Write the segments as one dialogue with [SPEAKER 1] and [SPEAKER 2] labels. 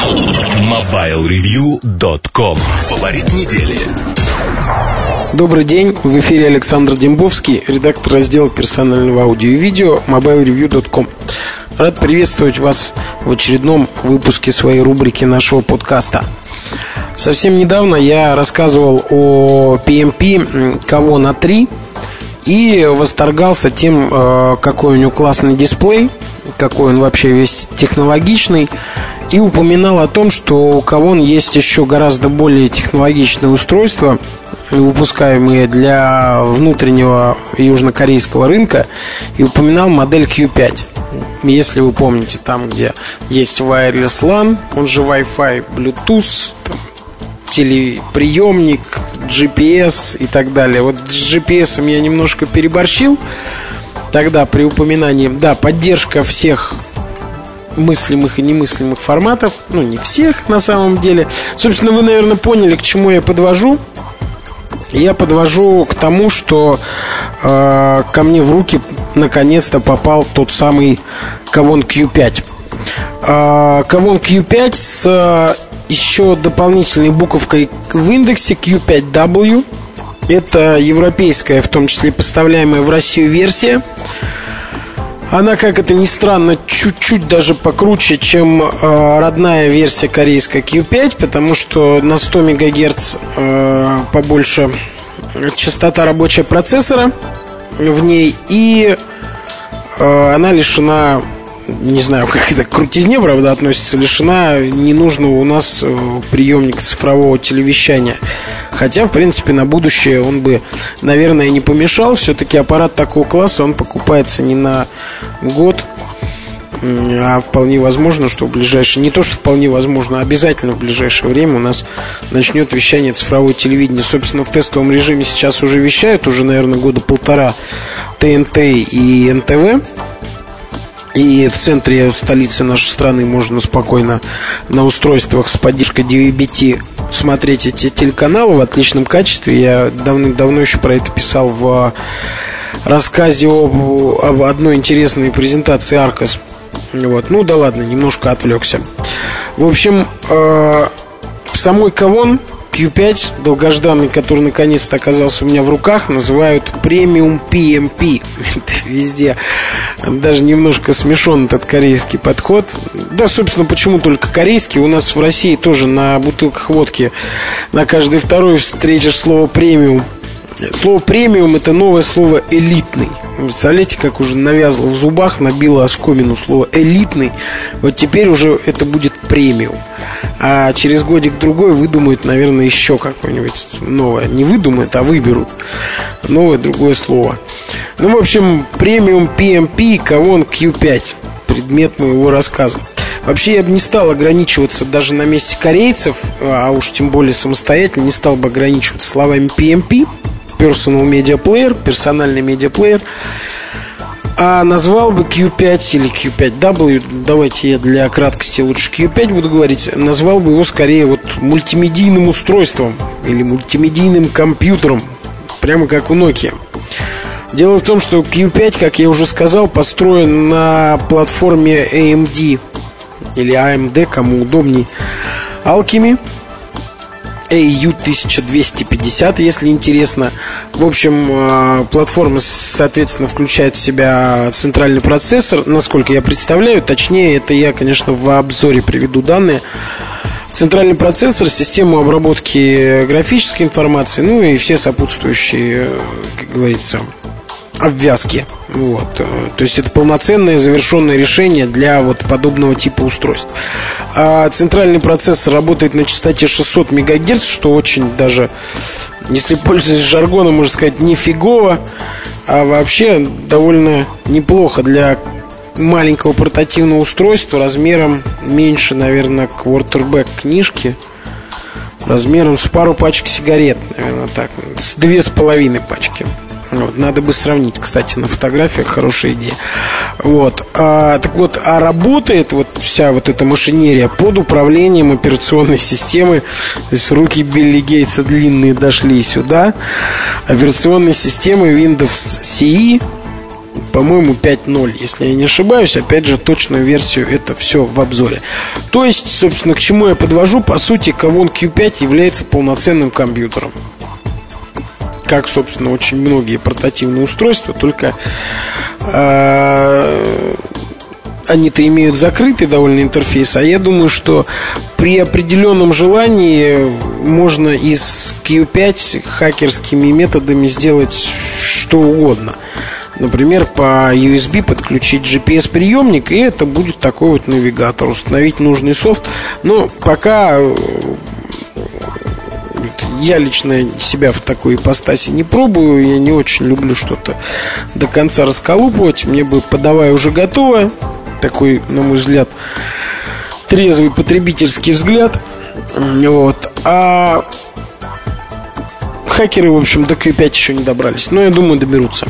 [SPEAKER 1] MobileReview.com Фаворит недели.
[SPEAKER 2] Добрый день, в эфире Александр Дембовский, редактор раздела персонального аудио и видео MobileReview.com Рад приветствовать вас в очередном выпуске своей рубрики нашего подкаста. Совсем недавно я рассказывал о PMP Кого на 3 и восторгался тем, э, какой у него классный дисплей, какой он вообще весь технологичный, и упоминал о том, что у Кавон есть еще гораздо более технологичное устройство, выпускаемые для внутреннего южнокорейского рынка, и упоминал модель Q5. Если вы помните, там, где есть wireless LAN, он же Wi-Fi, Bluetooth, там, телеприемник, GPS и так далее. Вот с GPS я немножко переборщил тогда при упоминании. Да, поддержка всех мыслимых и немыслимых форматов. Ну, не всех на самом деле. Собственно, вы, наверное, поняли, к чему я подвожу. Я подвожу к тому, что э, ко мне в руки наконец-то попал тот самый Kavon Q5. Э, Kavon Q5 с еще дополнительной буковкой в индексе Q5W. Это европейская, в том числе поставляемая в Россию версия. Она, как это ни странно, чуть-чуть даже покруче, чем э, родная версия корейская Q5, потому что на 100 МГц э, побольше частота рабочего процессора в ней, и э, она лишена не знаю, как это к крутизне, правда, относится, лишена ненужного у нас э, приемника цифрового телевещания. Хотя, в принципе, на будущее он бы, наверное, не помешал. Все-таки аппарат такого класса, он покупается не на год, а вполне возможно, что в ближайшее, не то, что вполне возможно, а обязательно в ближайшее время у нас начнет вещание цифрового телевидения. Собственно, в тестовом режиме сейчас уже вещают, уже, наверное, года полтора ТНТ и НТВ. И в центре столицы нашей страны можно спокойно на устройствах с поддержкой DVB-T смотреть эти телеканалы в отличном качестве. Я давным-давно еще про это писал в рассказе об, об одной интересной презентации Аркос. Вот. Ну да ладно, немножко отвлекся. В общем, э, самой Кавон Q5, долгожданный, который наконец-то оказался у меня в руках, называют премиум PMP. Везде даже немножко смешон этот корейский подход. Да, собственно, почему только корейский? У нас в России тоже на бутылках водки на каждый второй встретишь слово премиум. Слово премиум это новое слово элитный. Представляете, как уже навязло в зубах, набило оскомину слово элитный. Вот теперь уже это будет премиум. А через годик-другой выдумают, наверное, еще какое-нибудь новое. Не выдумают, а выберут новое другое слово. Ну, в общем, премиум PMP Kavon Q5. Предмет моего рассказа. Вообще я бы не стал ограничиваться даже на месте корейцев, а уж тем более самостоятельно, не стал бы ограничиваться словами PMP Personal Media Player, персональный медиаплеер. А назвал бы Q5 или Q5W, давайте я для краткости лучше Q5 буду говорить, назвал бы его скорее вот мультимедийным устройством или мультимедийным компьютером, прямо как у Nokia. Дело в том, что Q5, как я уже сказал, построен на платформе AMD или AMD, кому удобней, Alchemy – AU1250, если интересно. В общем, э, платформа, соответственно, включает в себя центральный процессор, насколько я представляю. Точнее, это я, конечно, в обзоре приведу данные. Центральный процессор, систему обработки графической информации, ну и все сопутствующие, э, как говорится, обвязки. Вот. То есть это полноценное завершенное решение для вот подобного типа устройств. А центральный процессор работает на частоте 600 МГц, что очень даже, если пользуясь жаргоном, можно сказать, нифигово, а вообще довольно неплохо для маленького портативного устройства размером меньше, наверное, quarterback книжки размером с пару пачек сигарет, наверное, так, с две с половиной пачки. Вот, надо бы сравнить, кстати, на фотографиях хорошая идея. Вот. А, так вот, а работает вот вся вот эта машинерия под управлением операционной системы. То есть руки Билли Гейтса длинные дошли сюда. Операционной системы Windows CE по-моему, 5.0, если я не ошибаюсь. Опять же, точную версию это все в обзоре. То есть, собственно, к чему я подвожу, по сути, Kavon Q5 является полноценным компьютером. Как, собственно, очень многие портативные устройства, только э, они-то имеют закрытый довольно интерфейс, а я думаю, что при определенном желании можно из Q5 хакерскими методами сделать что угодно. Например, по USB подключить GPS-приемник, и это будет такой вот навигатор, установить нужный софт. Но пока я лично себя в такой ипостаси не пробую. Я не очень люблю что-то до конца расколупывать. Мне бы подавая уже готовое такой, на мой взгляд, трезвый потребительский взгляд. Вот. А хакеры, в общем, до Q5 еще не добрались. Но я думаю, доберутся.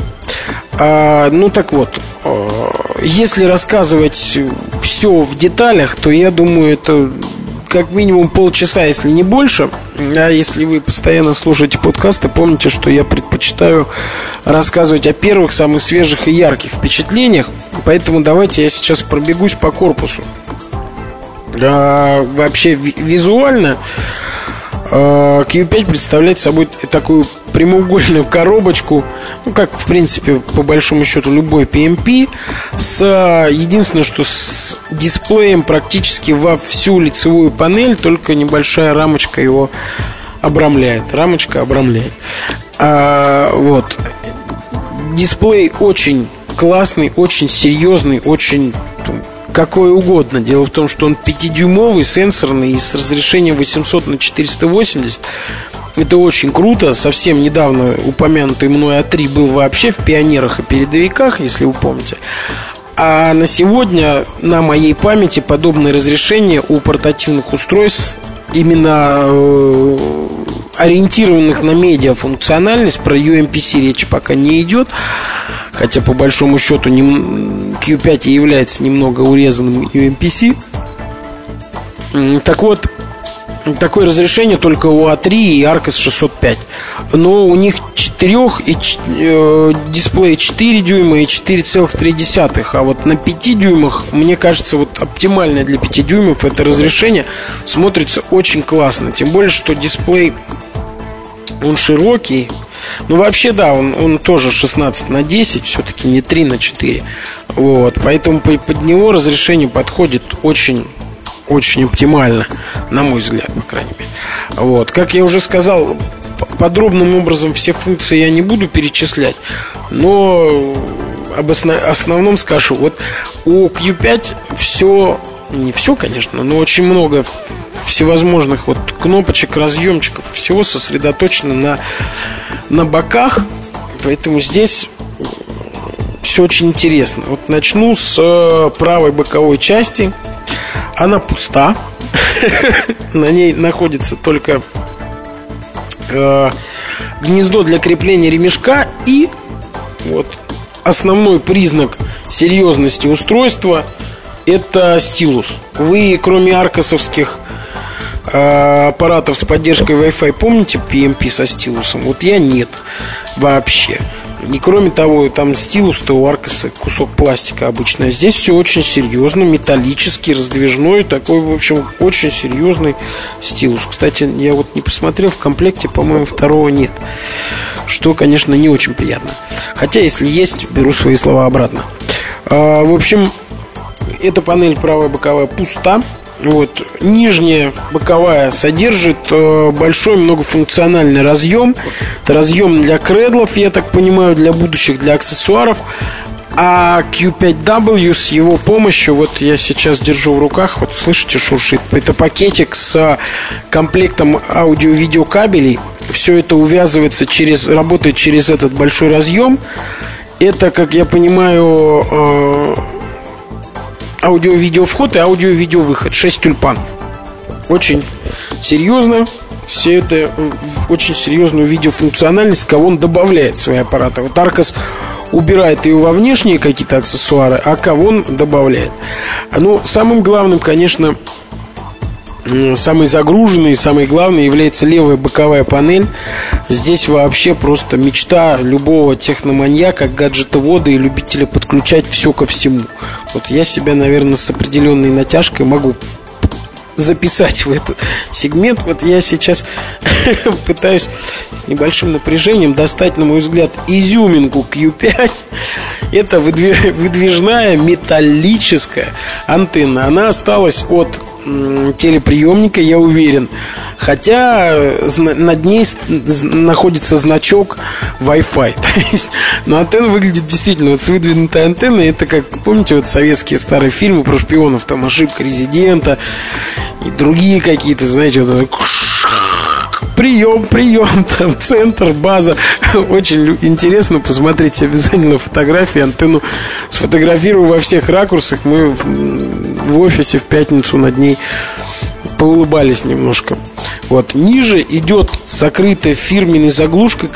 [SPEAKER 2] А, ну так вот, а, если рассказывать все в деталях, то я думаю, это как минимум полчаса, если не больше. А если вы постоянно слушаете подкасты, помните, что я предпочитаю рассказывать о первых, самых свежих и ярких впечатлениях. Поэтому давайте я сейчас пробегусь по корпусу. А, вообще визуально а, Q5 представляет собой такую прямоугольную коробочку, ну, как, в принципе, по большому счету, любой PMP, с, единственное, что с дисплеем практически во всю лицевую панель, только небольшая рамочка его обрамляет. Рамочка обрамляет. А, вот. Дисплей очень классный, очень серьезный, очень какой угодно. Дело в том, что он 5-дюймовый, сенсорный и с разрешением 800 на 480. Это очень круто. Совсем недавно упомянутый мной А3 был вообще в пионерах и передовиках, если вы помните. А на сегодня на моей памяти подобное разрешение у портативных устройств именно э, ориентированных на медиа функциональность про UMPC речь пока не идет хотя по большому счету Q5 является немного урезанным UMPC так вот такое разрешение только у А3 и Arcos 605. Но у них 4 и э, дисплей 4 дюйма и 4,3. А вот на 5 дюймах, мне кажется, вот оптимальное для 5 дюймов это разрешение смотрится очень классно. Тем более, что дисплей он широкий. Ну, вообще, да, он, он тоже 16 на 10, все-таки не 3 на 4. Вот, поэтому под него разрешение подходит очень очень оптимально, на мой взгляд, по крайней мере. Вот. Как я уже сказал, подробным образом все функции я не буду перечислять, но об основном скажу. Вот у Q5 все, не все, конечно, но очень много всевозможных вот кнопочек, разъемчиков, всего сосредоточено на, на боках, поэтому здесь все очень интересно. Вот начну с э, правой боковой части – она пуста. На ней находится только э, гнездо для крепления ремешка и вот основной признак серьезности устройства это стилус. Вы, кроме аркасовских э, аппаратов с поддержкой Wi-Fi, помните PMP со стилусом? Вот я нет вообще. И кроме того, там стилус-то у Аркаса кусок пластика обычно. А здесь все очень серьезно, металлический, раздвижной, такой, в общем, очень серьезный стилус. Кстати, я вот не посмотрел, в комплекте, по-моему, второго нет. Что, конечно, не очень приятно. Хотя, если есть, беру свои слова обратно. А, в общем, эта панель правая боковая пуста. Вот. Нижняя боковая содержит э, большой многофункциональный разъем. Это разъем для кредлов, я так понимаю, для будущих, для аксессуаров. А Q5W с его помощью, вот я сейчас держу в руках, вот слышите, шуршит. Это пакетик с комплектом аудио-видео кабелей. Все это увязывается через, работает через этот большой разъем. Это, как я понимаю, э, аудио-видео вход и аудио-видео выход. 6 тюльпанов. Очень серьезно. Все это очень серьезную видеофункциональность, кого он добавляет в свои аппараты. Вот Аркас убирает ее во внешние какие-то аксессуары, а кого он добавляет. Ну, самым главным, конечно, самый загруженный, самый главный является левая боковая панель. Здесь вообще просто мечта любого техноманьяка, гаджетовода и любителя подключать все ко всему. Вот я себя, наверное, с определенной натяжкой могу записать в этот сегмент. Вот я сейчас пытаюсь с небольшим напряжением достать, на мой взгляд, изюминку Q5. Это выдвижная металлическая антенна. Она осталась от телеприемника, я уверен. Хотя над ней находится значок Wi-Fi. Но антенна выглядит действительно вот с выдвинутой антенной. Это как, помните, вот советские старые фильмы про шпионов, там ошибка резидента и другие какие-то, знаете, вот прием, прием, там центр, база. Очень интересно, посмотрите обязательно фотографии, антенну сфотографирую во всех ракурсах. Мы в, офисе в пятницу над ней поулыбались немножко. Вот. Ниже идет закрытая фирменной заглушкой,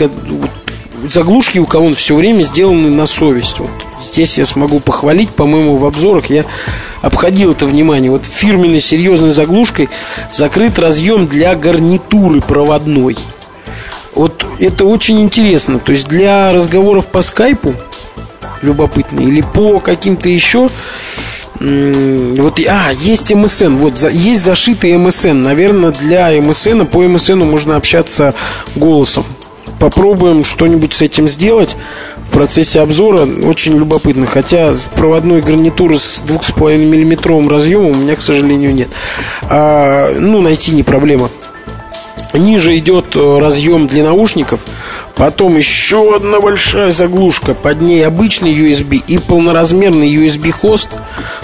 [SPEAKER 2] заглушки у кого все время сделаны на совесть. Вот здесь я смогу похвалить, по-моему, в обзорах я обходил это внимание. Вот фирменной серьезной заглушкой закрыт разъем для гарнитуры проводной. Вот это очень интересно. То есть для разговоров по скайпу любопытно или по каким-то еще вот, а, есть МСН, вот, есть зашитый МСН. Наверное, для МСН, по МСН можно общаться голосом. Попробуем что-нибудь с этим сделать в процессе обзора. Очень любопытно. Хотя проводной гарнитуры с 2,5 миллиметровым разъемом у меня, к сожалению, нет. А, ну, найти не проблема. Ниже идет э, разъем для наушников Потом еще одна большая заглушка. Под ней обычный USB и полноразмерный USB хост.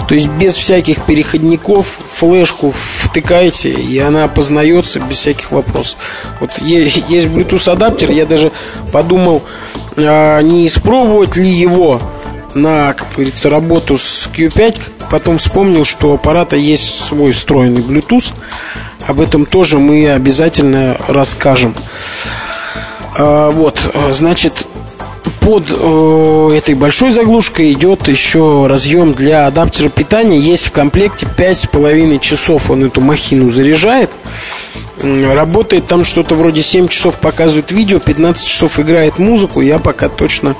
[SPEAKER 2] То есть без всяких переходников. Флешку втыкаете И она опознается без всяких вопросов. Вот есть Bluetooth адаптер. Я даже подумал а, Не испробовать ли его на, как говорится, работу с Q5 Потом вспомнил, что у аппарата есть свой встроенный Bluetooth. Об этом тоже мы обязательно расскажем. А, вот, значит, под э, этой большой заглушкой идет еще разъем для адаптера питания. Есть в комплекте 5,5 часов он эту махину заряжает. Работает там что-то вроде 7 часов показывает видео, 15 часов играет музыку. Я пока точно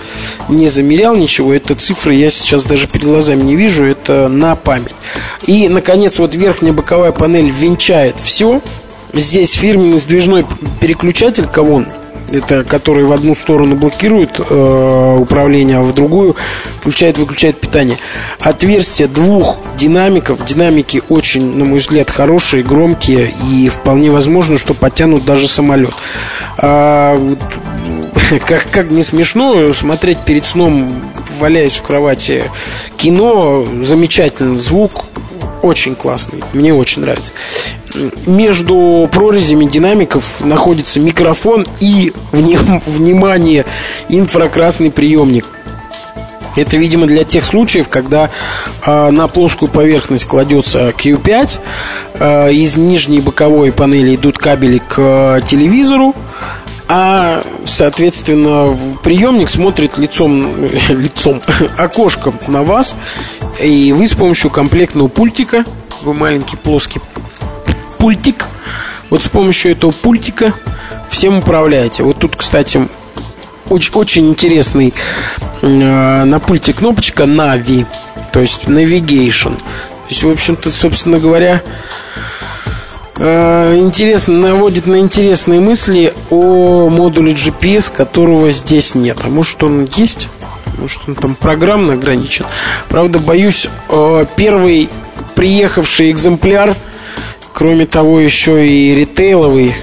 [SPEAKER 2] не замерял ничего. Это цифры я сейчас даже перед глазами не вижу. Это на память. И, наконец, вот верхняя боковая панель венчает все. Здесь фирменный сдвижной переключатель Кавон это который в одну сторону блокирует э, управление, а в другую включает-выключает питание. Отверстие двух динамиков. Динамики очень, на мой взгляд, хорошие, громкие и вполне возможно, что потянут даже самолет. А, как, как не смешно смотреть перед сном, валяясь в кровати, кино, замечательный звук, очень классный, мне очень нравится между прорезями динамиков находится микрофон и, внимание, инфракрасный приемник. Это, видимо, для тех случаев, когда э, на плоскую поверхность кладется Q5, э, из нижней боковой панели идут кабели к э, телевизору, а, соответственно, приемник смотрит лицом, лицом, окошком на вас, и вы с помощью комплектного пультика, вы маленький плоский пультик. Вот с помощью этого пультика всем управляете. Вот тут, кстати, очень, очень интересный э, на пульте кнопочка Navi, то есть Navigation. То есть, в общем-то, собственно говоря, э, интересно, наводит на интересные мысли о модуле GPS, которого здесь нет. А может он есть? Может он там программно ограничен? Правда, боюсь, э, первый приехавший экземпляр – Кроме того, еще и ритейловый,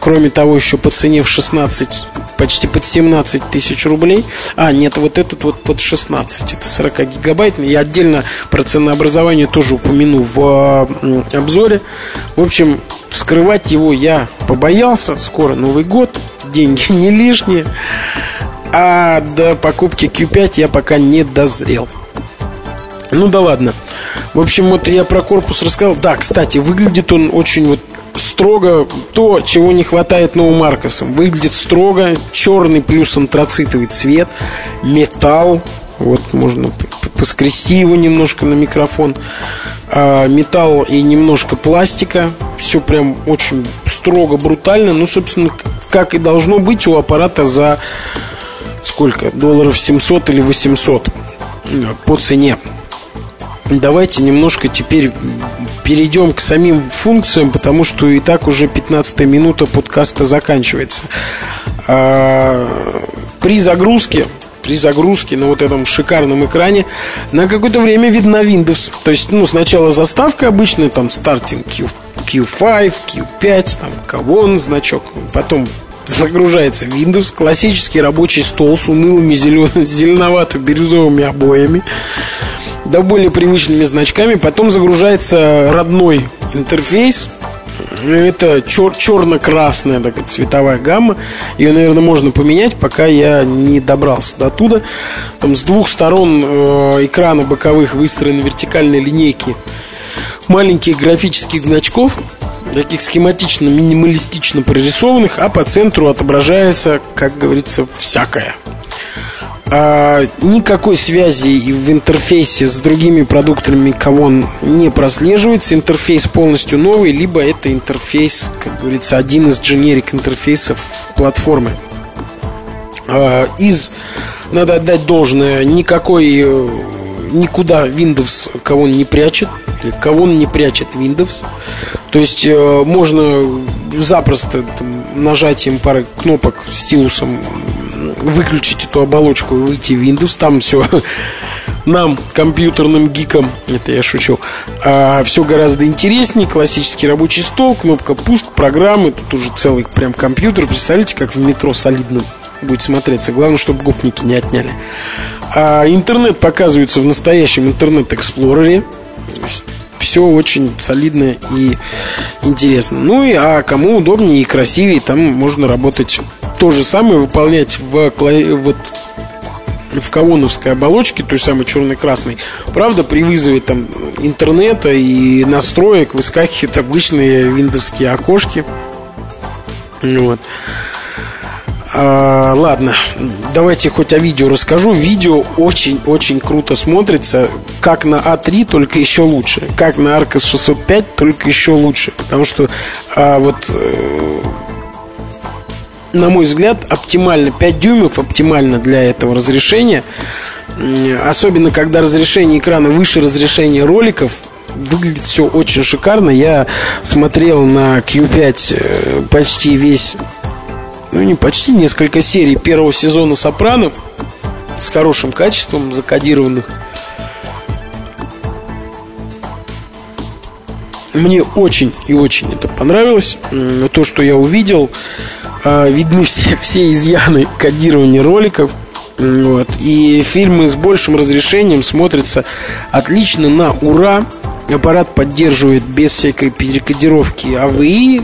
[SPEAKER 2] кроме того, еще по цене в 16, почти под 17 тысяч рублей. А, нет, вот этот вот под 16, это 40 гигабайтный. Я отдельно про ценообразование тоже упомяну в обзоре. В общем, вскрывать его я побоялся. Скоро Новый год, деньги не лишние. А до покупки Q5 я пока не дозрел. Ну да ладно. В общем, вот я про корпус рассказал. Да, кстати, выглядит он очень вот строго то, чего не хватает новым Маркосом. Выглядит строго, черный плюс антрацитовый цвет, металл. Вот можно поскрести его немножко на микрофон. А, металл и немножко пластика. Все прям очень строго, брутально. Ну, собственно, как и должно быть у аппарата за сколько? Долларов 700 или 800 по цене. Давайте немножко теперь перейдем к самим функциям, потому что и так уже 15 минута подкаста заканчивается. А, при загрузке при загрузке на вот этом шикарном экране на какое-то время видна Windows. То есть, ну, сначала заставка обычная, там, стартинг Q, Q5, Q5, там, Kavon значок, потом загружается Windows, классический рабочий стол с унылыми зелен... зеленовато-бирюзовыми обоями, да более привычными значками. Потом загружается родной интерфейс, это чер- черно-красная такая цветовая гамма. Ее, наверное, можно поменять, пока я не добрался до туда. Там с двух сторон э, экрана боковых выстроены вертикальные линейки маленьких графических значков таких схематично, минималистично прорисованных, а по центру отображается, как говорится, всякое. А, никакой связи в интерфейсе с другими продуктами Kavon не прослеживается. Интерфейс полностью новый, либо это интерфейс, как говорится, один из дженерик интерфейсов платформы. А, из, надо отдать должное, никакой э, никуда Windows кого не прячет, кого не прячет Windows. То есть э, можно запросто там, нажатием пары кнопок стилусом выключить эту оболочку и выйти в Windows. Там все нам, компьютерным гикам, это я шучу, а, все гораздо интереснее. Классический рабочий стол, кнопка пуск, программы. Тут уже целый прям компьютер. Представляете, как в метро солидно будет смотреться. Главное, чтобы гопники не отняли. А интернет показывается в настоящем Internet Explorer е. Все очень солидно и интересно. Ну и а кому удобнее и красивее, там можно работать то же самое, выполнять в, вот, в Cowon овской оболочке, той самой черно-красной. Правда, при вызове там интернета и настроек выскакивают обычные виндовские окошки. Вот. А, ладно, давайте хоть о видео расскажу. Видео очень-очень круто смотрится. Как на А3, только еще лучше. Как на Arcos 605, только еще лучше. Потому что а, вот... На мой взгляд, оптимально 5 дюймов, оптимально для этого разрешения. Особенно, когда разрешение экрана выше разрешения роликов, выглядит все очень шикарно. Я смотрел на Q5 э, почти весь ну не почти, несколько серий первого сезона «Сопрано» с хорошим качеством закодированных. Мне очень и очень это понравилось. То, что я увидел, видны все, все изъяны кодирования роликов. Вот. И фильмы с большим разрешением смотрятся отлично на ура. Аппарат поддерживает без всякой перекодировки AVI,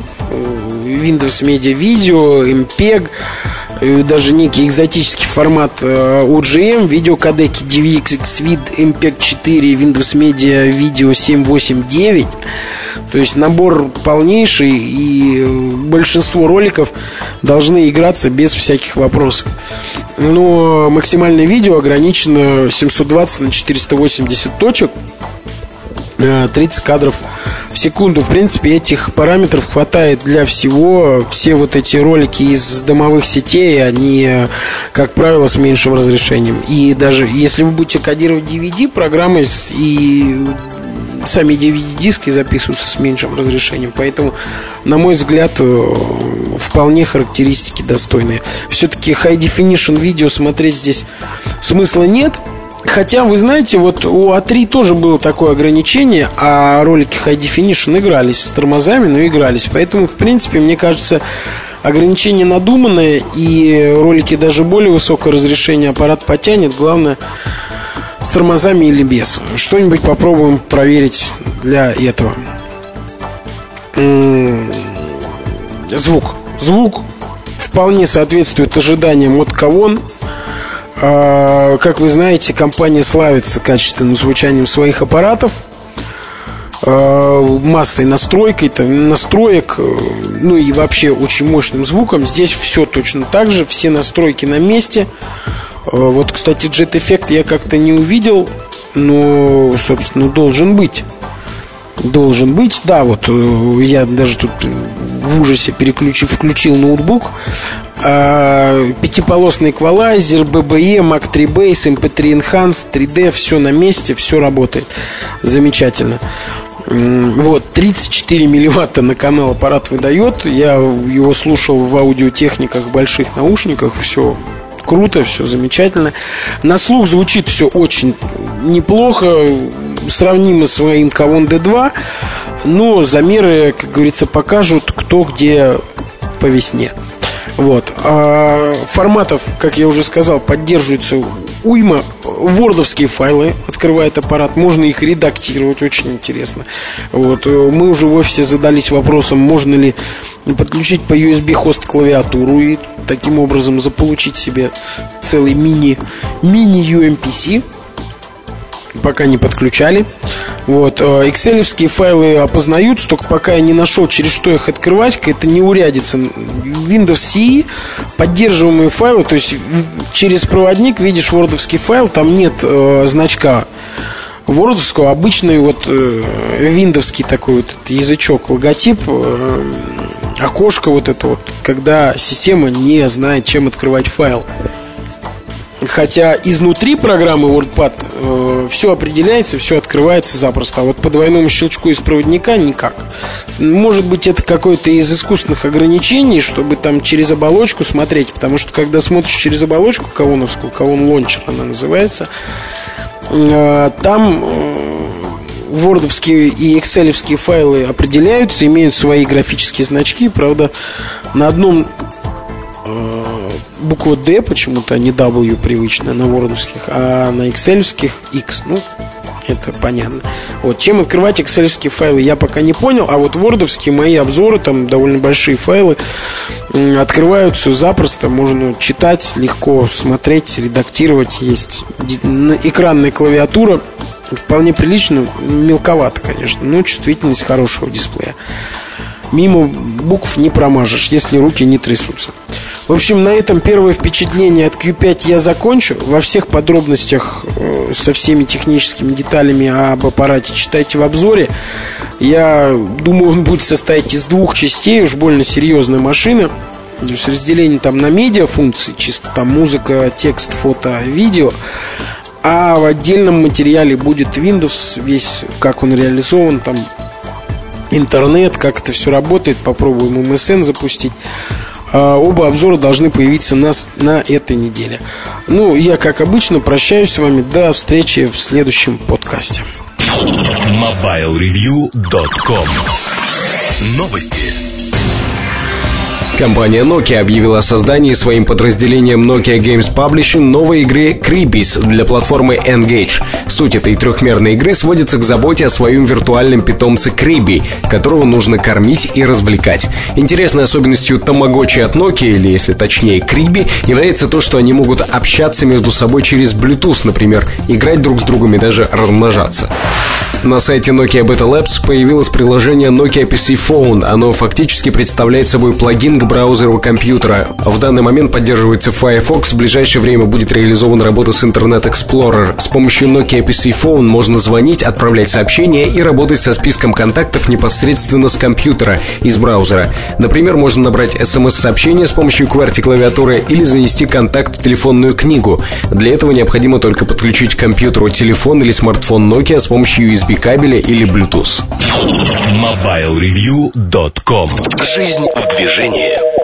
[SPEAKER 2] Windows Media Video, MPEG, даже некий экзотический формат OGM, э, видеокодеки DVX, Xvid, MPEG 4, Windows Media Video 789. То есть набор полнейший, и э, большинство роликов должны играться без всяких вопросов. Но максимальное видео ограничено 720 на 480 точек. 30 э, кадров в секунду. В принципе, этих параметров хватает для всего. Все вот эти ролики из домовых сетей, они, как правило, с меньшим разрешением. И даже если вы будете кодировать DVD, программы и сами DVD-диски записываются с меньшим разрешением. Поэтому, на мой взгляд, э, вполне характеристики достойные. Все-таки High Definition видео смотреть здесь смысла нет – Хотя, вы знаете, вот у А3 тоже было такое ограничение, а ролики High Definition игрались с тормозами, но игрались. Поэтому, в принципе, мне кажется, ограничение надуманное, и ролики даже более высокого разрешения аппарат потянет. Главное, с тормозами или без. Что-нибудь попробуем проверить для этого. Звук. Звук вполне соответствует ожиданиям от Кавон. А, как вы знаете, компания славится качественным звучанием своих аппаратов а, массой настройкой, там, настроек, э, ну и вообще очень мощным звуком. Здесь все точно так же, все настройки на месте. А, вот, кстати, Jet Effect я как-то не увидел, но, собственно, должен быть. Должен быть, да, вот э, я даже тут в ужасе переключив, включил ноутбук. А, пятиполосный эквалайзер, BBE, Mac 3 Base, MP3 Enhance, 3D, все на месте, все работает. Замечательно. Вот, 34 милливатта на канал аппарат выдает. Я его слушал в аудиотехниках, больших наушниках. Все круто, все замечательно. На слух звучит все очень неплохо, сравнимо с своим Кавон D2, но замеры, как говорится, покажут, кто где по весне. Вот. А форматов, как я уже сказал, поддерживается уйма. Вордовские файлы открывает аппарат, можно их редактировать, очень интересно. Вот. Мы уже в офисе задались вопросом, можно ли подключить по USB хост клавиатуру и таким образом заполучить себе целый мини, мини UMPC пока не подключали. Вот. Э, Excel файлы опознаются, только пока я не нашел, через что их открывать, это не урядится. Windows CE поддерживаемые файлы, то есть через проводник видишь вордовский файл, там нет э, значка вордовского, обычный вот э, виндовский такой вот язычок, логотип, э, окошко вот это вот, когда система не знает, чем открывать файл. Хотя изнутри программы WordPad э, все определяется, все открывается запросто. А вот по двойному щелчку из проводника никак. Может быть, это какое-то из искусственных ограничений, чтобы там через оболочку смотреть. Потому что когда смотришь через оболочку кавоновскую, кавон лончер она называется, э, там э, вордовские и экселевские файлы определяются, имеют свои графические значки. Правда, на одном э, буква D почему-то, а не W привычная на вордовских, а на экселевских X. Ну, это понятно. Вот, чем открывать экселевские файлы, я пока не понял, а вот вордовские мои обзоры, там довольно большие файлы, открываются запросто, можно читать, легко смотреть, редактировать, есть экранная клавиатура, вполне прилично, мелковато, конечно, но чувствительность хорошего дисплея. Мимо букв не промажешь, если руки не трясутся. В общем, на этом первое впечатление от Q5 я закончу. Во всех подробностях э, со всеми техническими деталями об аппарате читайте в обзоре. Я думаю, он будет состоять из двух частей, уж больно серьезная машина. То есть разделение там на медиа функции, чисто там музыка, текст, фото, видео. А в отдельном материале будет Windows, весь как он реализован, там интернет, как это все работает. Попробуем MSN запустить. А, оба обзора должны появиться на, на этой неделе. Ну, я, как обычно, прощаюсь с вами. До встречи в следующем подкасте.
[SPEAKER 1] MobileReview.com Новости.
[SPEAKER 3] Компания Nokia объявила о создании своим подразделением Nokia Games Publishing новой игры Creebies для платформы Engage. Суть этой трехмерной игры сводится к заботе о своем виртуальном питомце Криби, которого нужно кормить и развлекать. Интересной особенностью Tamagotchi от Nokia, или если точнее Криби, является то, что они могут общаться между собой через Bluetooth, например, играть друг с другом и даже размножаться. На сайте Nokia Beta Labs появилось приложение Nokia PC Phone. Оно фактически представляет собой плагин к браузеру компьютера. В данный момент поддерживается Firefox. В ближайшее время будет реализована работа с Internet Explorer. С помощью Nokia PC Phone можно звонить, отправлять сообщения и работать со списком контактов непосредственно с компьютера из браузера. Например, можно набрать смс-сообщение с помощью QWERTY клавиатуры или занести контакт в телефонную книгу. Для этого необходимо только подключить к компьютеру телефон или смартфон Nokia с помощью USB кабеля или Bluetooth.
[SPEAKER 1] MobileReview.com Жизнь в движении.